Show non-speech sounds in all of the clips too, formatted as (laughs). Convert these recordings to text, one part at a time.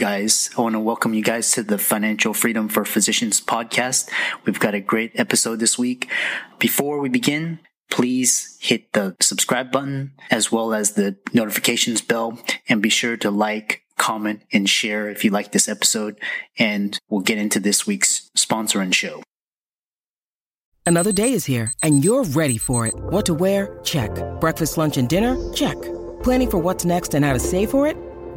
Guys, I want to welcome you guys to the Financial Freedom for Physicians podcast. We've got a great episode this week. Before we begin, please hit the subscribe button as well as the notifications bell and be sure to like, comment, and share if you like this episode. And we'll get into this week's sponsor and show. Another day is here and you're ready for it. What to wear? Check. Breakfast, lunch, and dinner? Check. Planning for what's next and how to save for it?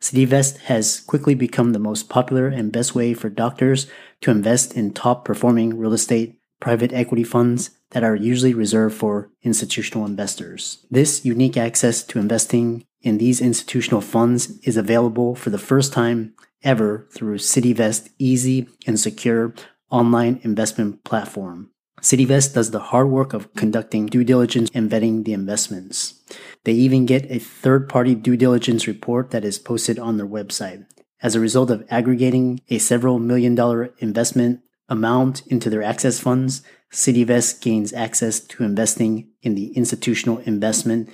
CityVest has quickly become the most popular and best way for doctors to invest in top performing real estate, private equity funds that are usually reserved for institutional investors. This unique access to investing in these institutional funds is available for the first time ever through CityVest easy and secure online investment platform. CityVest does the hard work of conducting due diligence and vetting the investments. They even get a third party due diligence report that is posted on their website. As a result of aggregating a several million dollar investment amount into their access funds, CityVest gains access to investing in the institutional investment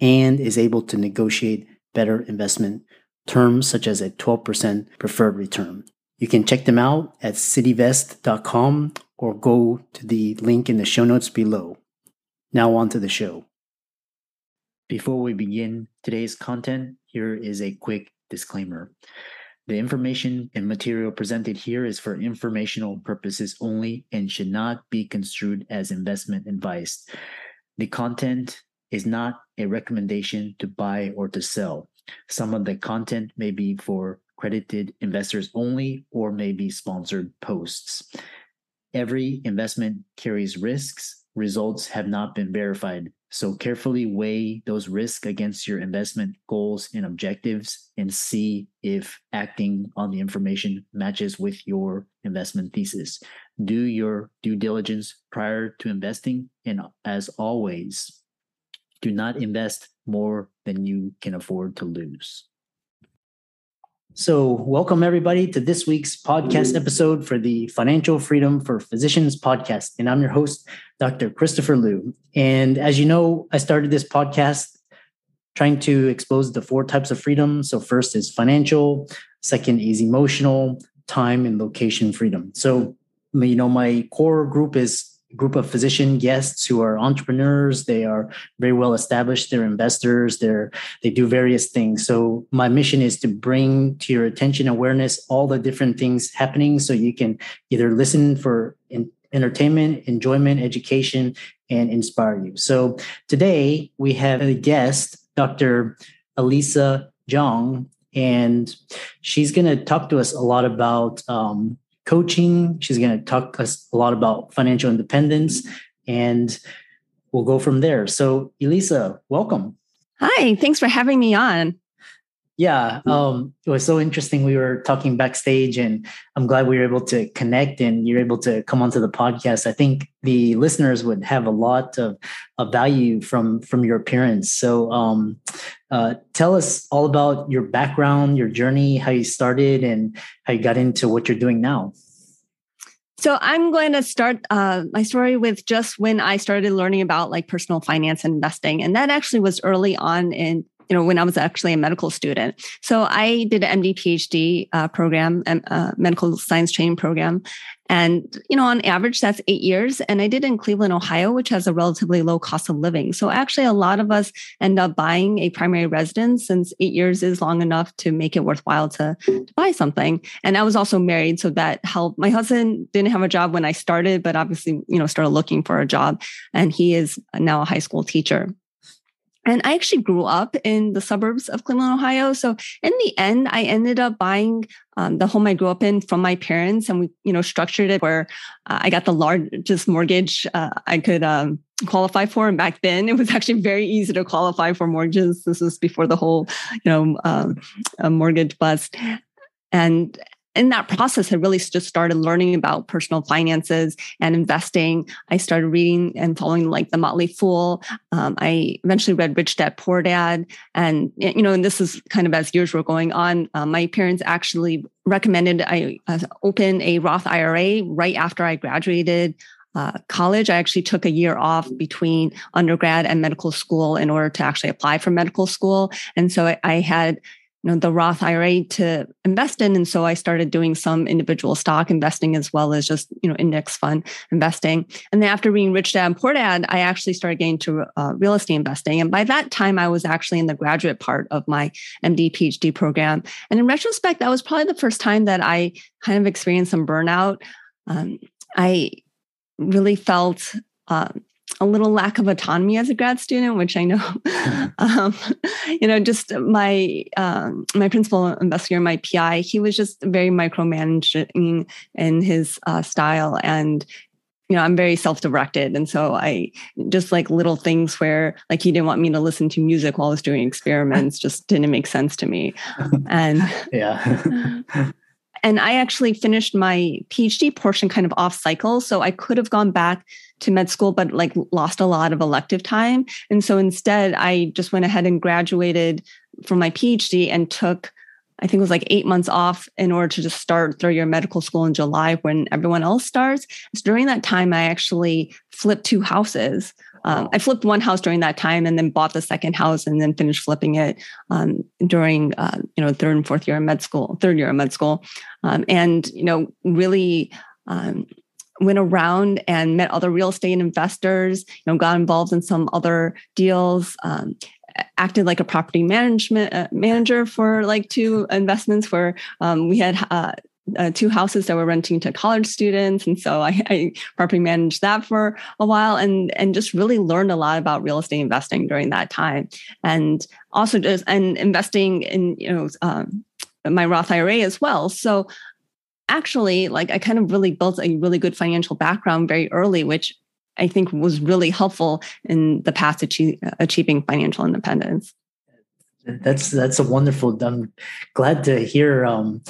and is able to negotiate better investment terms such as a 12% preferred return. You can check them out at cityvest.com or go to the link in the show notes below. Now on to the show. Before we begin today's content, here is a quick disclaimer. The information and material presented here is for informational purposes only and should not be construed as investment advice. The content is not a recommendation to buy or to sell. Some of the content may be for credited investors only or may be sponsored posts. Every investment carries risks. Results have not been verified. So carefully weigh those risks against your investment goals and objectives and see if acting on the information matches with your investment thesis. Do your due diligence prior to investing. And as always, do not invest more than you can afford to lose. So, welcome everybody to this week's podcast episode for the Financial Freedom for Physicians podcast. And I'm your host, Dr. Christopher Liu. And as you know, I started this podcast trying to expose the four types of freedom. So, first is financial, second is emotional, time, and location freedom. So, you know, my core group is group of physician guests who are entrepreneurs. They are very well established. They're investors. They're they do various things. So my mission is to bring to your attention awareness all the different things happening so you can either listen for in, entertainment enjoyment education and inspire you. So today we have a guest dr elisa jong and she's going to talk to us a lot about um, coaching. She's going to talk us a lot about financial independence, and we'll go from there. So, Elisa, welcome. Hi, thanks for having me on. Yeah, um, it was so interesting. We were talking backstage, and I'm glad we were able to connect and you're able to come onto the podcast. I think the listeners would have a lot of, of value from from your appearance. So, um, uh, tell us all about your background, your journey, how you started, and how you got into what you're doing now. So I'm going to start uh, my story with just when I started learning about like personal finance and investing, and that actually was early on in you know, when I was actually a medical student. So I did an MD PhD uh, program, and uh, medical science training program. And, you know, on average, that's eight years. And I did in Cleveland, Ohio, which has a relatively low cost of living. So actually, a lot of us end up buying a primary residence since eight years is long enough to make it worthwhile to, to buy something. And I was also married. So that helped. My husband didn't have a job when I started, but obviously, you know, started looking for a job. And he is now a high school teacher. And I actually grew up in the suburbs of Cleveland, Ohio. So in the end, I ended up buying um, the home I grew up in from my parents, and we, you know, structured it where uh, I got the largest mortgage uh, I could um, qualify for. And back then, it was actually very easy to qualify for mortgages. This was before the whole, you know, um, mortgage bust. And in that process, I really just started learning about personal finances and investing. I started reading and following like the Motley Fool. Um, I eventually read Rich Dad Poor Dad, and you know, and this is kind of as years were going on. Uh, my parents actually recommended I uh, open a Roth IRA right after I graduated. Uh, college, I actually took a year off between undergrad and medical school in order to actually apply for medical school. And so I, I had you know the Roth IRA to invest in, and so I started doing some individual stock investing as well as just you know index fund investing. And then after reading Rich Dad Poor Dad, I actually started getting to uh, real estate investing. And by that time, I was actually in the graduate part of my MD PhD program. And in retrospect, that was probably the first time that I kind of experienced some burnout. Um, I really felt um, a little lack of autonomy as a grad student, which I know, (laughs) um, you know, just my um, my principal investigator, my PI, he was just very micromanaging in his uh, style, and you know, I'm very self-directed, and so I just like little things where like he didn't want me to listen to music while I was doing experiments, just didn't make sense to me, and (laughs) yeah. (laughs) and I actually finished my PhD portion kind of off cycle, so I could have gone back to med school, but like lost a lot of elective time. And so instead, I just went ahead and graduated from my PhD and took, I think it was like eight months off in order to just start third year medical school in July when everyone else starts. So during that time, I actually flipped two houses. Um, I flipped one house during that time and then bought the second house and then finished flipping it um, during, uh, you know, third and fourth year of med school, third year of med school. Um, and, you know, really um, went around and met other real estate investors, you know, got involved in some other deals, um, acted like a property management uh, manager for like two investments where um, we had uh, uh, two houses that were renting to college students, and so I, I, property managed that for a while, and and just really learned a lot about real estate investing during that time, and also just and investing in you know um, my Roth IRA as well. So actually like i kind of really built a really good financial background very early which i think was really helpful in the path to achieving financial independence. That's that's a wonderful i'm glad to hear um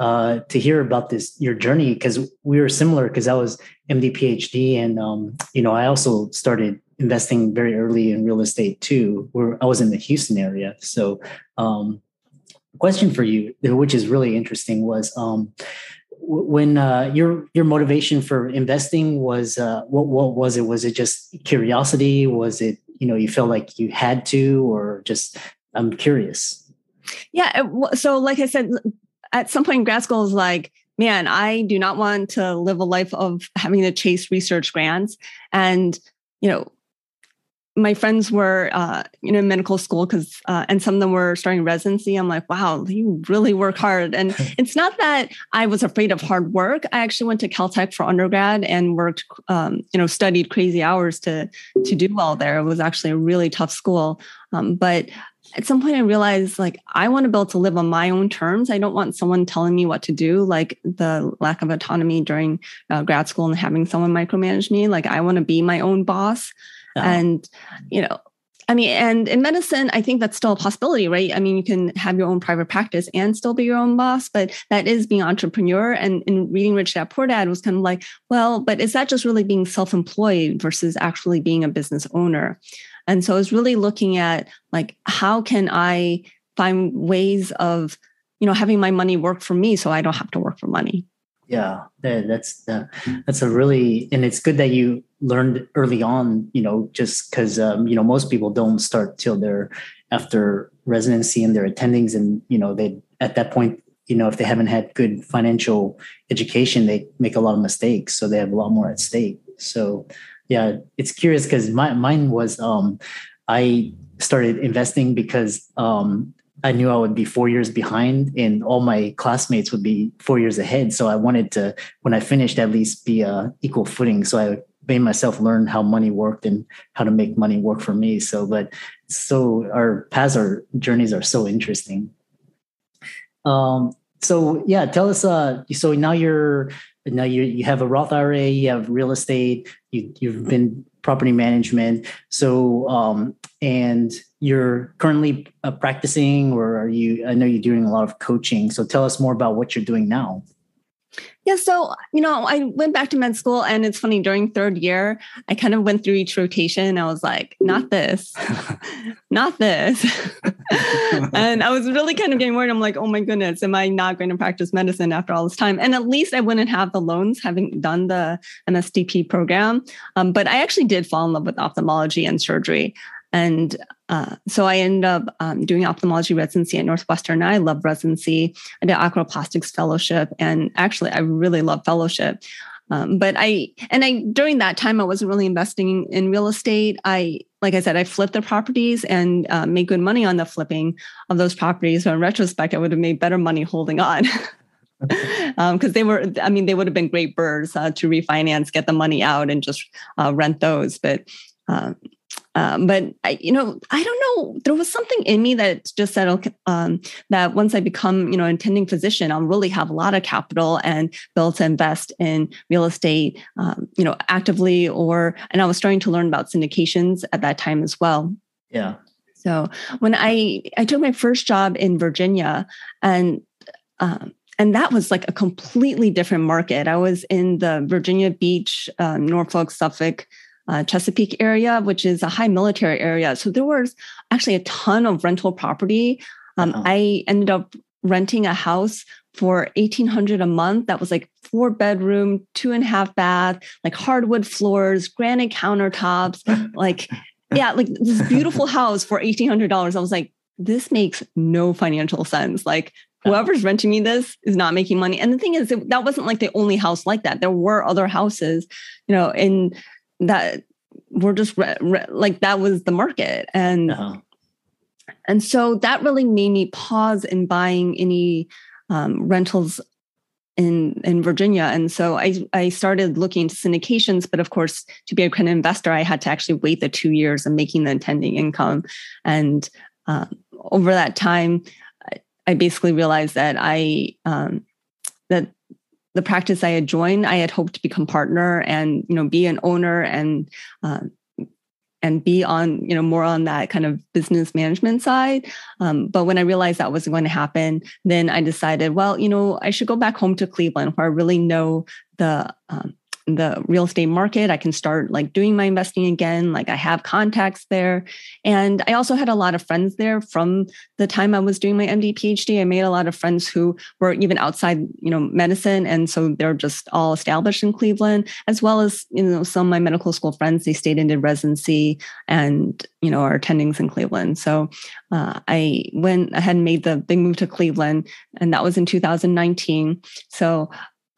uh to hear about this your journey because we were similar because i was md phd and um you know i also started investing very early in real estate too where i was in the houston area. So um question for you which is really interesting was um when uh, your your motivation for investing was uh, what what was it? Was it just curiosity? Was it you know you felt like you had to, or just I'm curious. Yeah. So like I said, at some point in grad school, is like, man, I do not want to live a life of having to chase research grants, and you know my friends were uh, you know medical school because uh, and some of them were starting residency. I'm like wow you really work hard. And (laughs) it's not that i was afraid of hard work. I actually went to caltech for undergrad and worked um, you know studied crazy hours to to do well there. It was actually a really tough school. Um, but at some point i realized like i want to be able to live on my own terms. I don't want someone telling me what to do like the lack of autonomy during uh, grad school and having someone micromanage me. Like i want to be my own boss and, you know, I mean, and in medicine, I think that's still a possibility, right? I mean, you can have your own private practice and still be your own boss, but that is being entrepreneur. And in reading Rich Dad Poor Dad was kind of like, well, but is that just really being self-employed versus actually being a business owner? And so I was really looking at like, how can I find ways of, you know, having my money work for me so I don't have to work for money? Yeah, that's that's a really and it's good that you learned early on. You know, just because um, you know most people don't start till they're after residency and their attendings, and you know they at that point you know if they haven't had good financial education they make a lot of mistakes so they have a lot more at stake so yeah it's curious because my, mine was um, i started investing because um, i knew i would be four years behind and all my classmates would be four years ahead so i wanted to when i finished at least be uh, equal footing so i made myself learn how money worked and how to make money work for me so but so our paths our journeys are so interesting um, so yeah, tell us. Uh, so now you're now you you have a Roth IRA, you have real estate, you you've been property management. So um, and you're currently uh, practicing, or are you? I know you're doing a lot of coaching. So tell us more about what you're doing now. Yeah, so you know, I went back to med school, and it's funny. During third year, I kind of went through each rotation. I was like, "Not this, (laughs) not this," (laughs) and I was really kind of getting worried. I'm like, "Oh my goodness, am I not going to practice medicine after all this time?" And at least I wouldn't have the loans, having done the MSTP program. Um, but I actually did fall in love with ophthalmology and surgery. And uh, so I ended up um, doing ophthalmology residency at Northwestern. I love residency. I did oculoplastics fellowship, and actually, I really love fellowship. Um, but I and I during that time I wasn't really investing in real estate. I like I said, I flipped the properties and uh, made good money on the flipping of those properties. So in retrospect, I would have made better money holding on. because (laughs) um, they were i mean they would have been great birds uh, to refinance get the money out and just uh, rent those but uh, um, but I, you know, I don't know. There was something in me that just said okay, um, that once I become, you know, attending physician, I'll really have a lot of capital and be able to invest in real estate, um, you know, actively. Or and I was starting to learn about syndications at that time as well. Yeah. So when I I took my first job in Virginia, and um, and that was like a completely different market. I was in the Virginia Beach, um, Norfolk, Suffolk uh, Chesapeake area, which is a high military area. So there was actually a ton of rental property. Um, uh-huh. I ended up renting a house for 1800 a month that was like four bedroom two and a half bath like hardwood floors granite countertops (laughs) like yeah like this beautiful (laughs) house for $1800 i was like this makes no financial sense like whoever's renting me this is not making money and the thing is that wasn't like the only house like that there were other houses you know in that were just re- re- like that was the market. And uh-huh. and so that really made me pause in buying any um, rentals in in Virginia. And so I I started looking into syndications but of course to be a kind of investor I had to actually wait the 2 years of making the attending income. And um, over that time I, I basically realized that I um, that the practice I had joined, I had hoped to become partner and you know be an owner and uh, and be on you know more on that kind of business management side. Um, but when I realized that wasn't going to happen, then I decided, well, you know, I should go back home to Cleveland where I really know the um, the real estate market. I can start like doing my investing again. Like I have contacts there. And I also had a lot of friends there from the time I was doing my MD PhD. I made a lot of friends who were even outside, you know, medicine. And so they're just all established in Cleveland, as well as, you know, some of my medical school friends, they stayed in did residency and, you know, are attendings in Cleveland. So uh, I went ahead and made the big move to Cleveland, and that was in 2019. So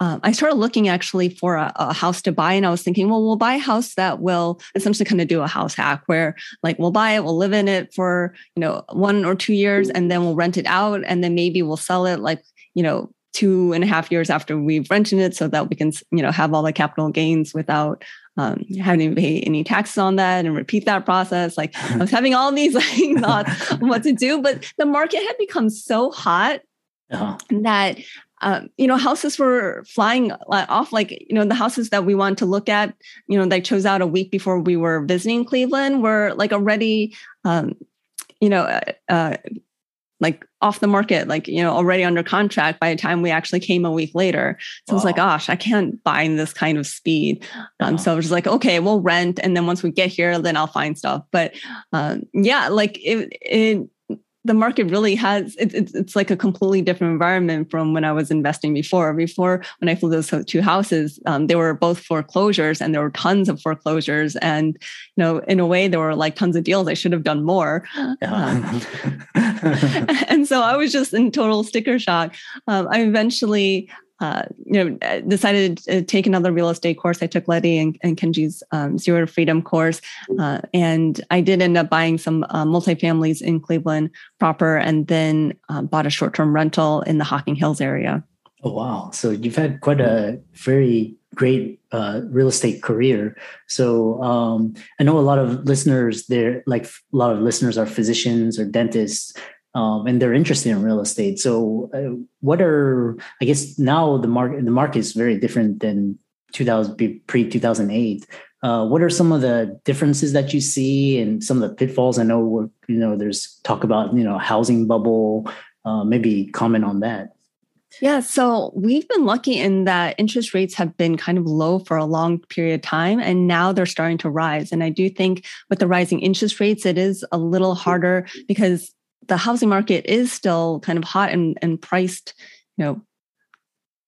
um, I started looking actually for a, a, house to buy, and I was thinking, well, we'll buy a house that will essentially kind of do a house hack, where like we'll buy it, we'll live in it for you know one or two years, and then we'll rent it out, and then maybe we'll sell it like you know two and a half years after we've rented it, so that we can you know have all the capital gains without um, having to pay any taxes on that and repeat that process. Like (laughs) I was having all these like (laughs) thoughts of what to do, but the market had become so hot uh-huh. that um, you know, houses were flying off. Like, you know, the houses that we want to look at, you know, they chose out a week before we were visiting Cleveland were like already, um, you know, uh, uh, like off the market, like, you know, already under contract by the time we actually came a week later. So wow. I was like, gosh, I can't buy in this kind of speed. Um, so I was like, okay, we'll rent. And then once we get here, then I'll find stuff. But um, yeah, like it, it the market really has it, it's, it's like a completely different environment from when i was investing before. Before when i flew those two houses um, they were both foreclosures and there were tons of foreclosures and you know in a way there were like tons of deals. I should have done more. Yeah. um, (laughs) (laughs) and so i was just in total sticker shock. Um, i eventually uh, you know, uh, decided to take another real estate course. I took Letty and, and Kenji's um, Zero to Freedom course, uh, and I did end up buying some uh, multifamilies in Cleveland proper, and then um, bought a short-term rental in the Hocking Hills area. Oh wow! So you've had quite a very great uh, real estate career. So um, I know a lot of listeners there, like a lot of listeners are physicians or dentists um, and they're interested in real estate. So, uh, what are I guess now the market the market is very different than 2000 pre 2008. Uh, what are some of the differences that you see and some of the pitfalls? I know you know there's talk about you know housing bubble. Uh, maybe comment on that. Yeah, so we've been lucky in that interest rates have been kind of low for a long period of time, and now they're starting to rise. And I do think with the rising interest rates, it is a little harder because the housing market is still kind of hot and, and priced, you know,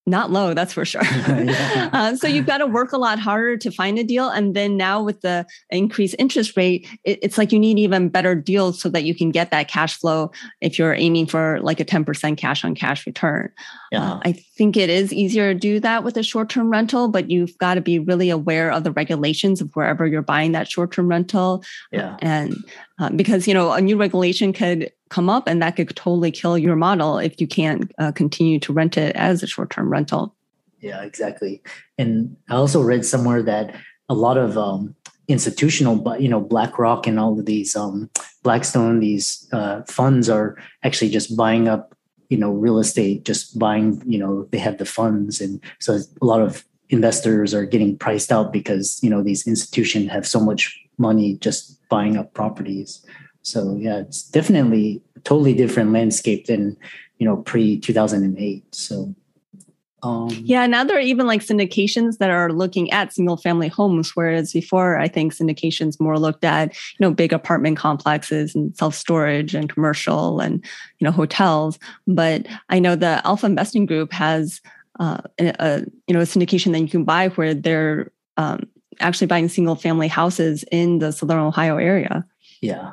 not low, that's for sure. (laughs) yeah. (laughs) uh, so you've got to work a lot harder to find a deal. And then now with the increased interest rate, it, it's like you need even better deals so that you can get that cash flow if you're aiming for like a 10% cash on cash return. Yeah. Uh, I think it is easier to do that with a short term rental, but you've got to be really aware of the regulations of wherever you're buying that short term rental. Yeah. And uh, because, you know, a new regulation could come up and that could totally kill your model if you can't uh, continue to rent it as a short-term rental. Yeah exactly. And i also read somewhere that a lot of um, institutional but you know blackrock and all of these um, blackstone these uh, funds are actually just buying up you know real estate just buying you know they have the funds. And so a lot of investors are getting priced out because you know these institutions have so much money just buying up properties so yeah, it's definitely a totally different landscape than you know pre two thousand and eight. So um, yeah, now there are even like syndications that are looking at single family homes, whereas before I think syndications more looked at you know big apartment complexes and self storage and commercial and you know hotels. But I know the Alpha Investing Group has uh, a, a, you know a syndication that you can buy where they're um, actually buying single family houses in the Southern Ohio area. Yeah,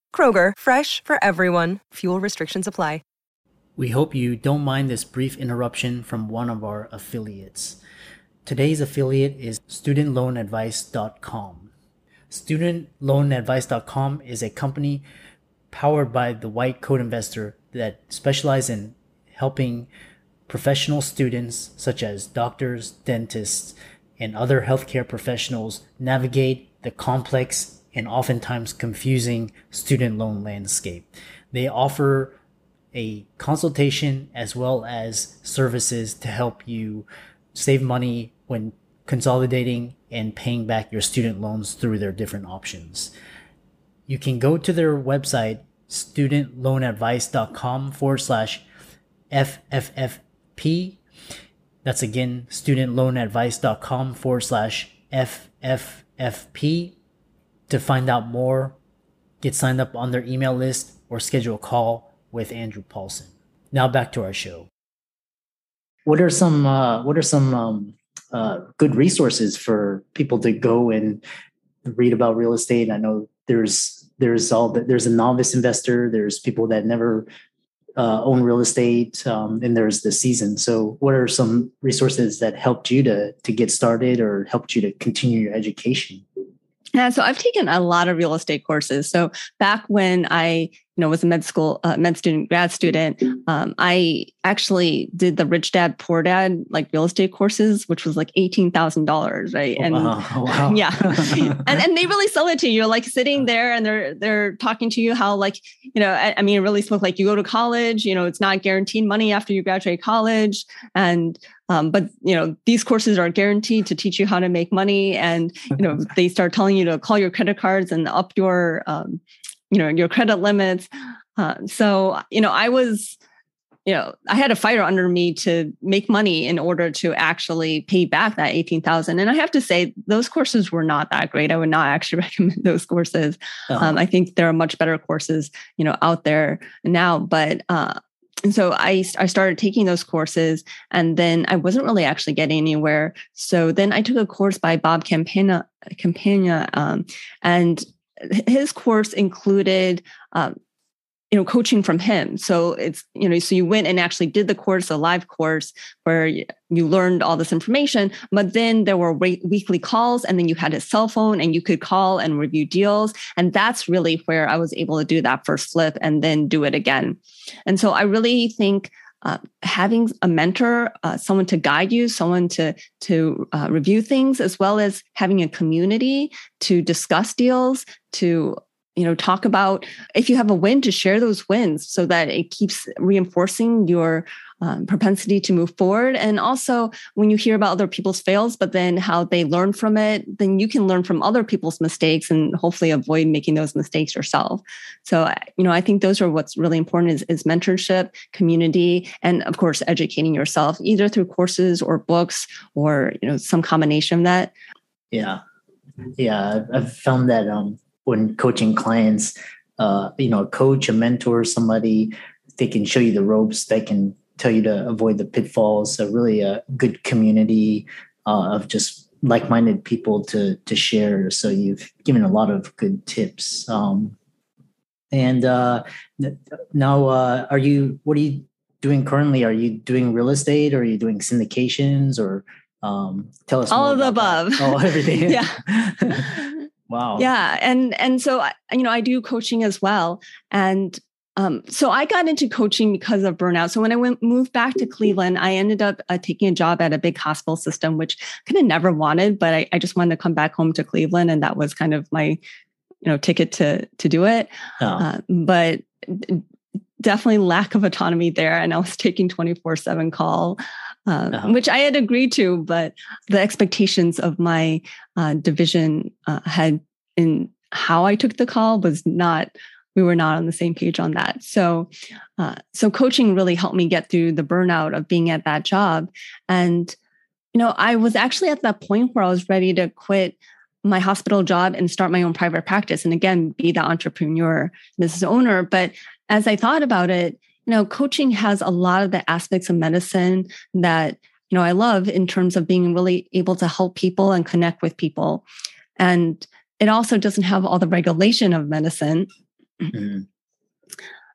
Kroger, fresh for everyone. Fuel restrictions apply. We hope you don't mind this brief interruption from one of our affiliates. Today's affiliate is studentloanadvice.com. Studentloanadvice.com is a company powered by the White Coat Investor that specializes in helping professional students such as doctors, dentists, and other healthcare professionals navigate the complex and oftentimes confusing student loan landscape. They offer a consultation as well as services to help you save money when consolidating and paying back your student loans through their different options. You can go to their website, studentloanadvice.com forward slash FFFP. That's again, studentloanadvice.com forward slash FFFP to find out more, get signed up on their email list, or schedule a call with Andrew Paulsen. Now back to our show. What are some uh, What are some um, uh, good resources for people to go and read about real estate? I know there's there's all the, there's a novice investor. There's people that never uh, own real estate, um, and there's the season. So, what are some resources that helped you to to get started or helped you to continue your education? Yeah, so I've taken a lot of real estate courses. So back when I, know was a med school uh, med student grad student. Um, i actually did the rich dad poor dad like real estate courses which was like $18000 right? Oh, and wow. (laughs) wow. (laughs) yeah. (laughs) And and they really sell it to you like sitting there and they're they're talking to you how like you know I, I mean it really spoke like you go to college you know it's not guaranteed money after you graduate college. And um, but you know these courses are guaranteed to teach you how to make money. And you know they start telling you to call your credit cards and up your um, you know your credit limits. Uh, so you know i was you know i had a fighter under me to make money in order to actually pay back that 18000 and i have to say those courses were not that great. I would not actually (laughs) recommend those courses. Uh-huh. um, i think there are much better courses you know out there now. But uh, and so I, I started taking those courses and then I wasn't really actually getting anywhere. So then I took a course by Bob Campagna, Campagna um, and his course included um, you know coaching from him. So it's you know so you went and actually did the course a live course where you learned all this information but then there were weekly calls and then you had a cell phone and you could call and review deals. And that's really where i was able to do that first flip and then do it again. And so i really think uh, having a mentor, uh, someone to guide you, someone to to uh, review things, as well as having a community to discuss deals, to you know talk about. If you have a win to share those wins so that it keeps reinforcing your um, propensity to move forward. And also when you hear about other people's fails but then how they learn from it then you can learn from other people's mistakes and hopefully avoid making those mistakes yourself. So you know i think those are what's really important is, is mentorship community and of course educating yourself either through courses or books or you know some combination of that. Yeah. Yeah i've, found that um when coaching clients uh you know a coach a mentor somebody they can show you the ropes they can tell you to avoid the pitfalls. A really a good community uh, of just like-minded people to to share. So you've given a lot of good tips um and uh now uh are you what are you doing currently? Are you doing real estate? Or are you doing syndications? Or um tell us all of the above that. oh everything. (laughs) Yeah. (laughs) Wow. Yeah and and so you know i do coaching as well. And um, so I got into coaching because of burnout. So when I went moved back to Cleveland, I ended up uh, taking a job at a big hospital system, which kind of never wanted, but I, I, just wanted to come back home to Cleveland, and that was kind of my, you know, ticket to to do it. oh. Uh, but definitely lack of autonomy there, and I was taking twenty four seven call. Uh, uh-huh. Which I had agreed to, but the expectations of my uh, division uh, had in how I took the call was not we were not on the same page on that. So, uh, so coaching really helped me get through the burnout of being at that job. And, you know, I was actually at that point where I was ready to quit my hospital job and start my own private practice. And again, be the entrepreneur, business owner. But as I thought about it, you know, coaching has a lot of the aspects of medicine that, you know, I love in terms of being really able to help people and connect with people. And it also doesn't have all the regulation of medicine Mm-hmm.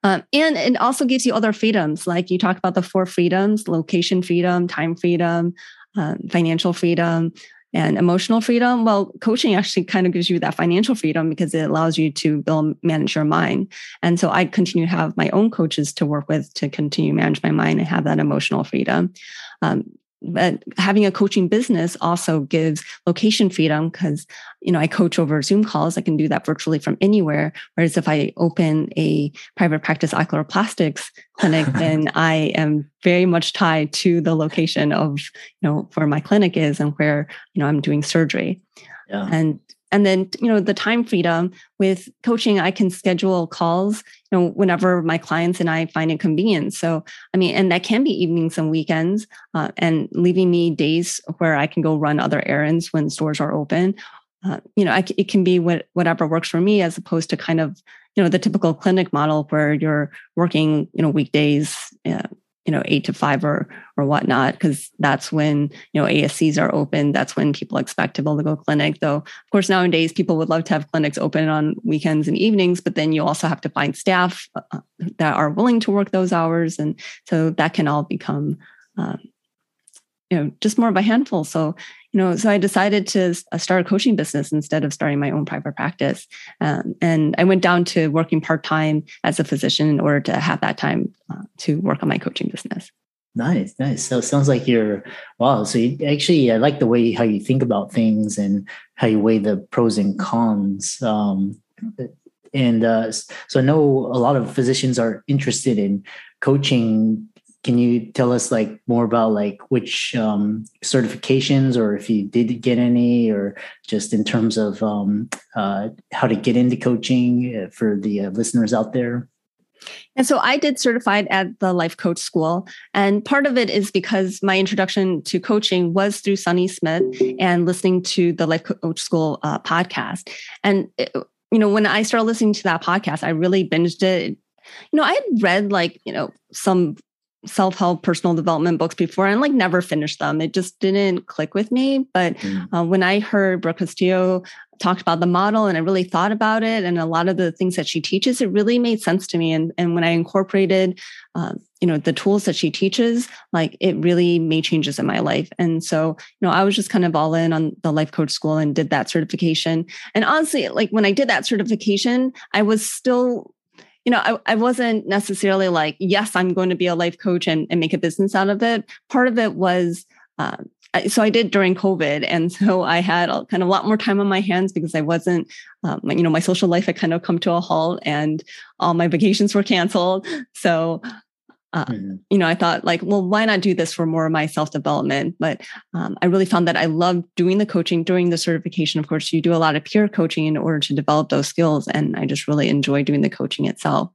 Um, and it also gives you other freedoms, like you talk about the four freedoms location freedom, time freedom, um, financial freedom, and emotional freedom. Well, coaching actually kind of gives you that financial freedom because it allows you to build, manage your mind. And so I continue to have my own coaches to work with to continue manage my mind and have that emotional freedom. Um, but having a coaching business also gives location freedom because you know i coach over zoom calls. I can do that virtually from anywhere. Whereas if i open a private practice oculoplastics (laughs) clinic then i am very much tied to the location of you know where my clinic is and where you know i'm doing surgery. Yeah. and and then you know the time freedom with coaching i can schedule calls you know whenever my clients and i find it convenient. So i mean and that can be evenings and weekends uh, and leaving me days where i can go run other errands when stores are open. Uh, you know I, it can be what, whatever works for me as opposed to kind of you know the typical clinic model where you're working you know weekdays uh, you know eight to five or or whatnot because that's when you know ascs are open. That's when people expect to be able to go clinic though of course nowadays people would love to have clinics open on weekends and evenings but then you also have to find staff uh, that are willing to work those hours and so that can all become um, you know just more of a handful. So you know, so I decided to uh, start a coaching business instead of starting my own private practice. Um, and I went down to working part time as a physician in order to have that time uh, to work on my coaching business. Nice, nice. So it sounds like you're wow. So you actually, I like the way how you think about things and how you weigh the pros and cons. Um, and uh, so I know a lot of physicians are interested in coaching can you tell us like more about like which um, certifications or if you did get any or just in terms of um, uh, how to get into coaching uh, for the uh, listeners out there and so I did certified at the Life Coach School. And part of it is because my introduction to coaching was through Sunny Smith and listening to the Life Coach School uh, podcast. And, it, you know, when I started listening to that podcast, I really binged it. You know, I had read like, you know, some self-help personal development books before and like never finished them. It just didn't click with me. But mm. uh, when i heard brooke castillo talked about the model and i really thought about it and a lot of the things that she teaches it really made sense to me. And, and when i incorporated uh, you know the tools that she teaches like it really made changes in my life. And so you know i was just kind of all in on the life coach school and did that certification. And honestly like when i did that certification i was still you know, I, I wasn't necessarily like, yes, I'm going to be a life coach and, and make a business out of it. Part of it was, uh, so I did during COVID, and (laughs) so I had a, kind of a lot more time on my hands because I wasn't, um, you know, my social life had kind of come to a halt, and all my vacations were canceled. So uh, mm-hmm. you know, I thought like, well, why not do this for more of my self development? But um, I really found that I love doing the coaching during the certification. Of course, you do a lot of peer coaching in order to develop those skills, and I just really enjoy doing the coaching itself.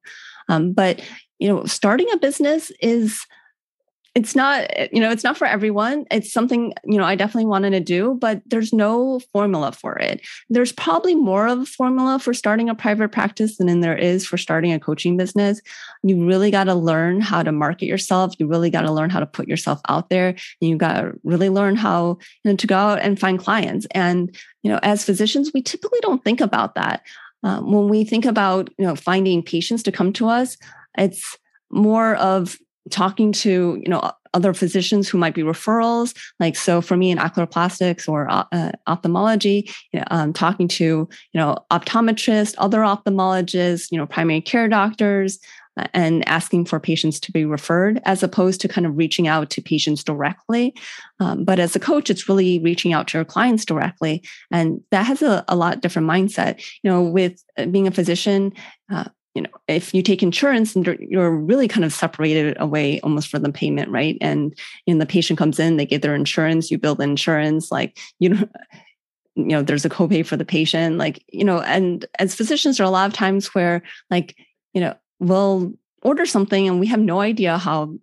Um, but you know, starting a business is it's not you know it's not for everyone. It's something you know i definitely wanted to do but there's no formula for it. There's probably more of a formula for starting a private practice than there is for starting a coaching business. You really got to learn how to market yourself. You really got to learn how to put yourself out there. You got to really learn how you know, to go out and find clients. And you know as physicians we typically don't think about that. Um, when we think about you know finding patients to come to us it's more of talking to you know other physicians who might be referrals like so for me in oculoplastics or uh, uh, ophthalmology you know, um, talking to you know optometrists other ophthalmologists you know primary care doctors uh, and asking for patients to be referred as opposed to kind of reaching out to patients directly. Um, but as a coach it's really reaching out to your clients directly and that has a, a lot different mindset. You know with uh, being a physician uh, you know, if you take insurance and you're really kind of separated away almost from the payment, right? And you know, the patient comes in, they get their insurance, you build insurance, like you know, you know, there's a copay for the patient, like you know, and as physicians, there are a lot of times where, like, you know, we'll order something and we have no idea how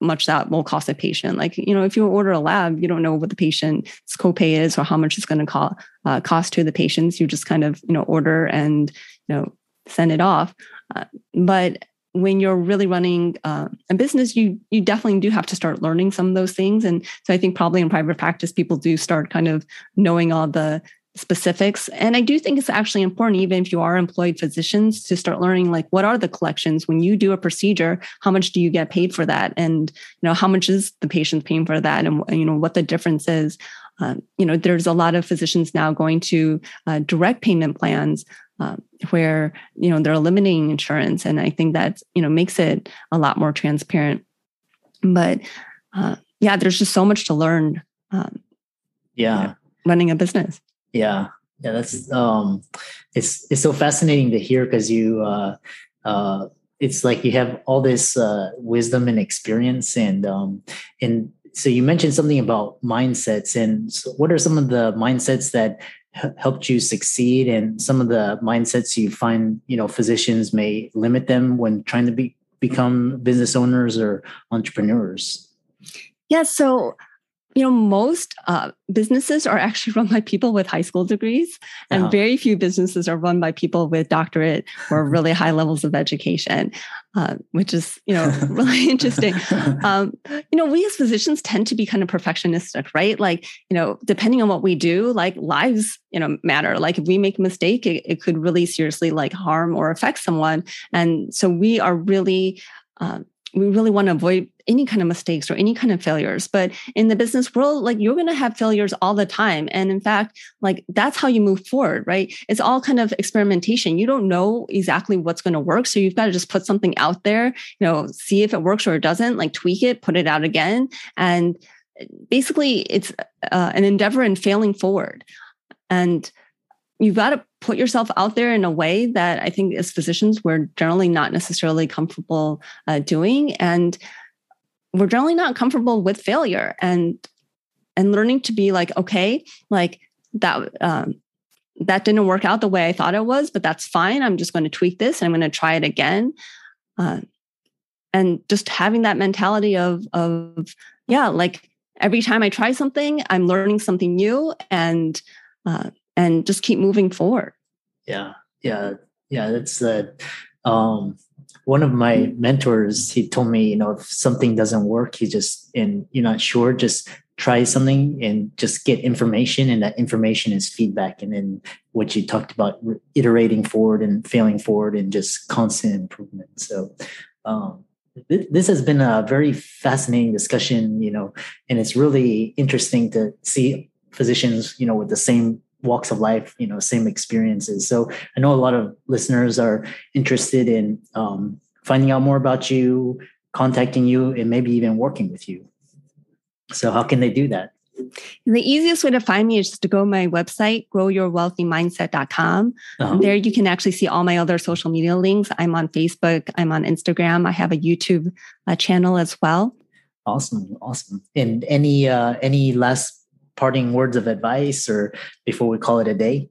much that will cost a patient. Like, you know, if you order a lab, you don't know what the patient's copay is or how much it's going to co- uh, cost to the patients. You just kind of, you know, order and, you know, send it off. Uh, but when you're really running uh, a business, you you definitely do have to start learning some of those things. And so I think probably in private practice, people do start kind of knowing all the specifics. And I do think it's actually important, even if you are employed physicians, to start learning like what are the collections when you do a procedure, how much do you get paid for that, and you know how much is the patient paying for that, and you know what the difference is. Um, you know, there's a lot of physicians now going to uh, direct payment plans um, where you know they're eliminating insurance, and I think that you know makes it a lot more transparent. But uh, yeah, there's just so much to learn. Um, yeah, you know, running a business. Yeah, yeah, that's um, it's it's so fascinating to hear because you uh, uh, it's like you have all this uh, wisdom and experience and um, and so you mentioned something about mindsets and so what are some of the mindsets that helped you succeed and some of the mindsets you find you know physicians may limit them when trying to be become business owners or entrepreneurs? Yeah so you know most uh, businesses are actually (laughs) run by people with high school degrees and uh-huh. very few businesses are run by people with doctorate or (laughs) really high levels of education uh, which is you know (laughs) really interesting. Um, you know we as physicians tend to be kind of perfectionistic right? Like you know depending on what we do like lives you know matter. Like if we make a mistake it, it could really seriously like harm or affect someone. And so we are really um, we really want to avoid any kind of mistakes or any kind of failures. But in the business world, like you're going to have failures all the time. And in fact, like that's how you move forward, right? It's all kind of experimentation. You don't know exactly what's going to work. So you've got to just put something out there, you know, see if it works or it doesn't, like tweak it, put it out again. And basically, it's uh, an endeavor in failing forward. And you've got to put yourself out there in a way that I think as physicians, we're generally not necessarily comfortable uh, doing. And we're generally not comfortable with failure and and learning to be like okay like that um, that didn't work out the way i thought it was but that's fine i'm just going to tweak this and i'm going to try it again uh, and just having that mentality of of yeah like every time i try something i'm learning something new and uh, and just keep moving forward. Yeah yeah yeah that's the um one of my mentors he told me you know if something doesn't work he just and you're not sure just try something and just get information and that information is feedback and then what you talked about iterating forward and failing forward and just constant improvement. So um, this has been a very fascinating discussion you know and it's really interesting to see physicians you know with the same walks of life, you know, same experiences. So I know a lot of listeners are interested in um, finding out more about you, contacting you, and maybe even working with you. So how can they do that? The easiest way to find me is just to go to my website, growyourwealthymindset.com. Uh-huh. There you can actually see all my other social media links. I'm on Facebook, I'm on Instagram, I have a YouTube uh, channel as well. Awesome, awesome. And any uh, any last parting words of advice or before we call it a day?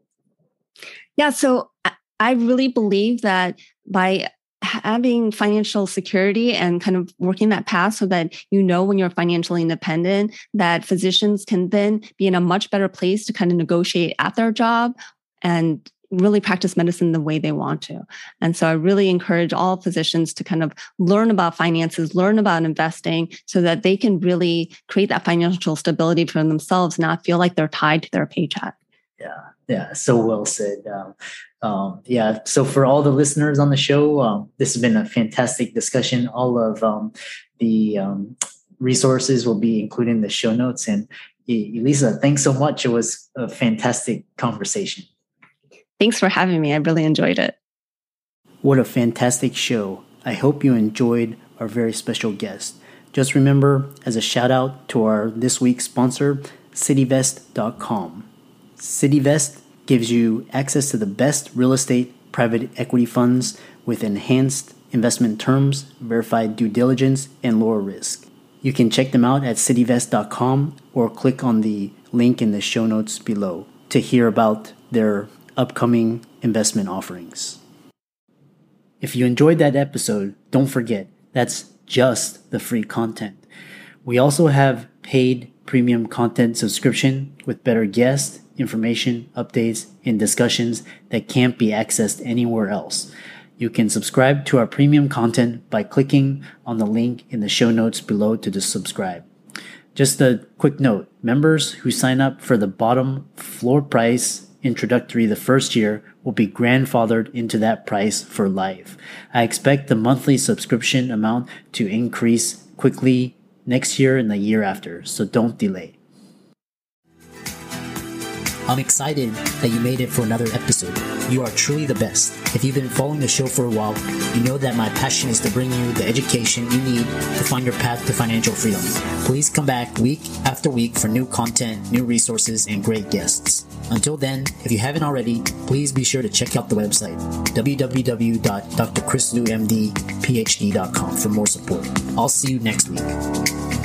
Yeah, so I really believe that by having financial security and kind of working that path so that you know when you're financially independent that physicians can then be in a much better place to kind of negotiate at their job and really practice medicine the way they want to. And so I really encourage all physicians to kind of learn about finances, learn about investing so that they can really create that financial stability for themselves, not feel like they're tied to their paycheck. Yeah, yeah, so well said. Um, um, yeah, so for all the listeners on the show, um, this has been a fantastic discussion. All of um, the um, resources will be included in the show notes. And Elisa, thanks so much. It was a fantastic conversation. Thanks for having me. I really enjoyed it. What a fantastic show. I hope you enjoyed our very special guest. Just remember, as a shout out to our this week's sponsor, cityvest.com. Cityvest gives you access to the best real estate private equity funds with enhanced investment terms, verified due diligence, and lower risk. You can check them out at cityvest.com or click on the link in the show notes below to hear about their upcoming investment offerings. If you enjoyed that episode, don't forget that's just the free content. We also have paid premium content subscription with better guests, information, updates, and discussions that can't be accessed anywhere else. You can subscribe to our premium content by clicking on the link in the show notes below to subscribe. Just a quick note members who sign up for the bottom floor price introductory the first year will be grandfathered into that price for life. I expect the monthly subscription amount to increase quickly next year and the year after, so don't delay. I'm excited that you made it for another episode. You are truly the best. If you've been following the show for a while, you know that my passion is to bring you the education you need to find your path to financial freedom. Please come back week after week for new content, new resources, and great guests. Until then, if you haven't already, please be sure to check out the website www.drchrisloomdphd.com for more support. I'll see you next week.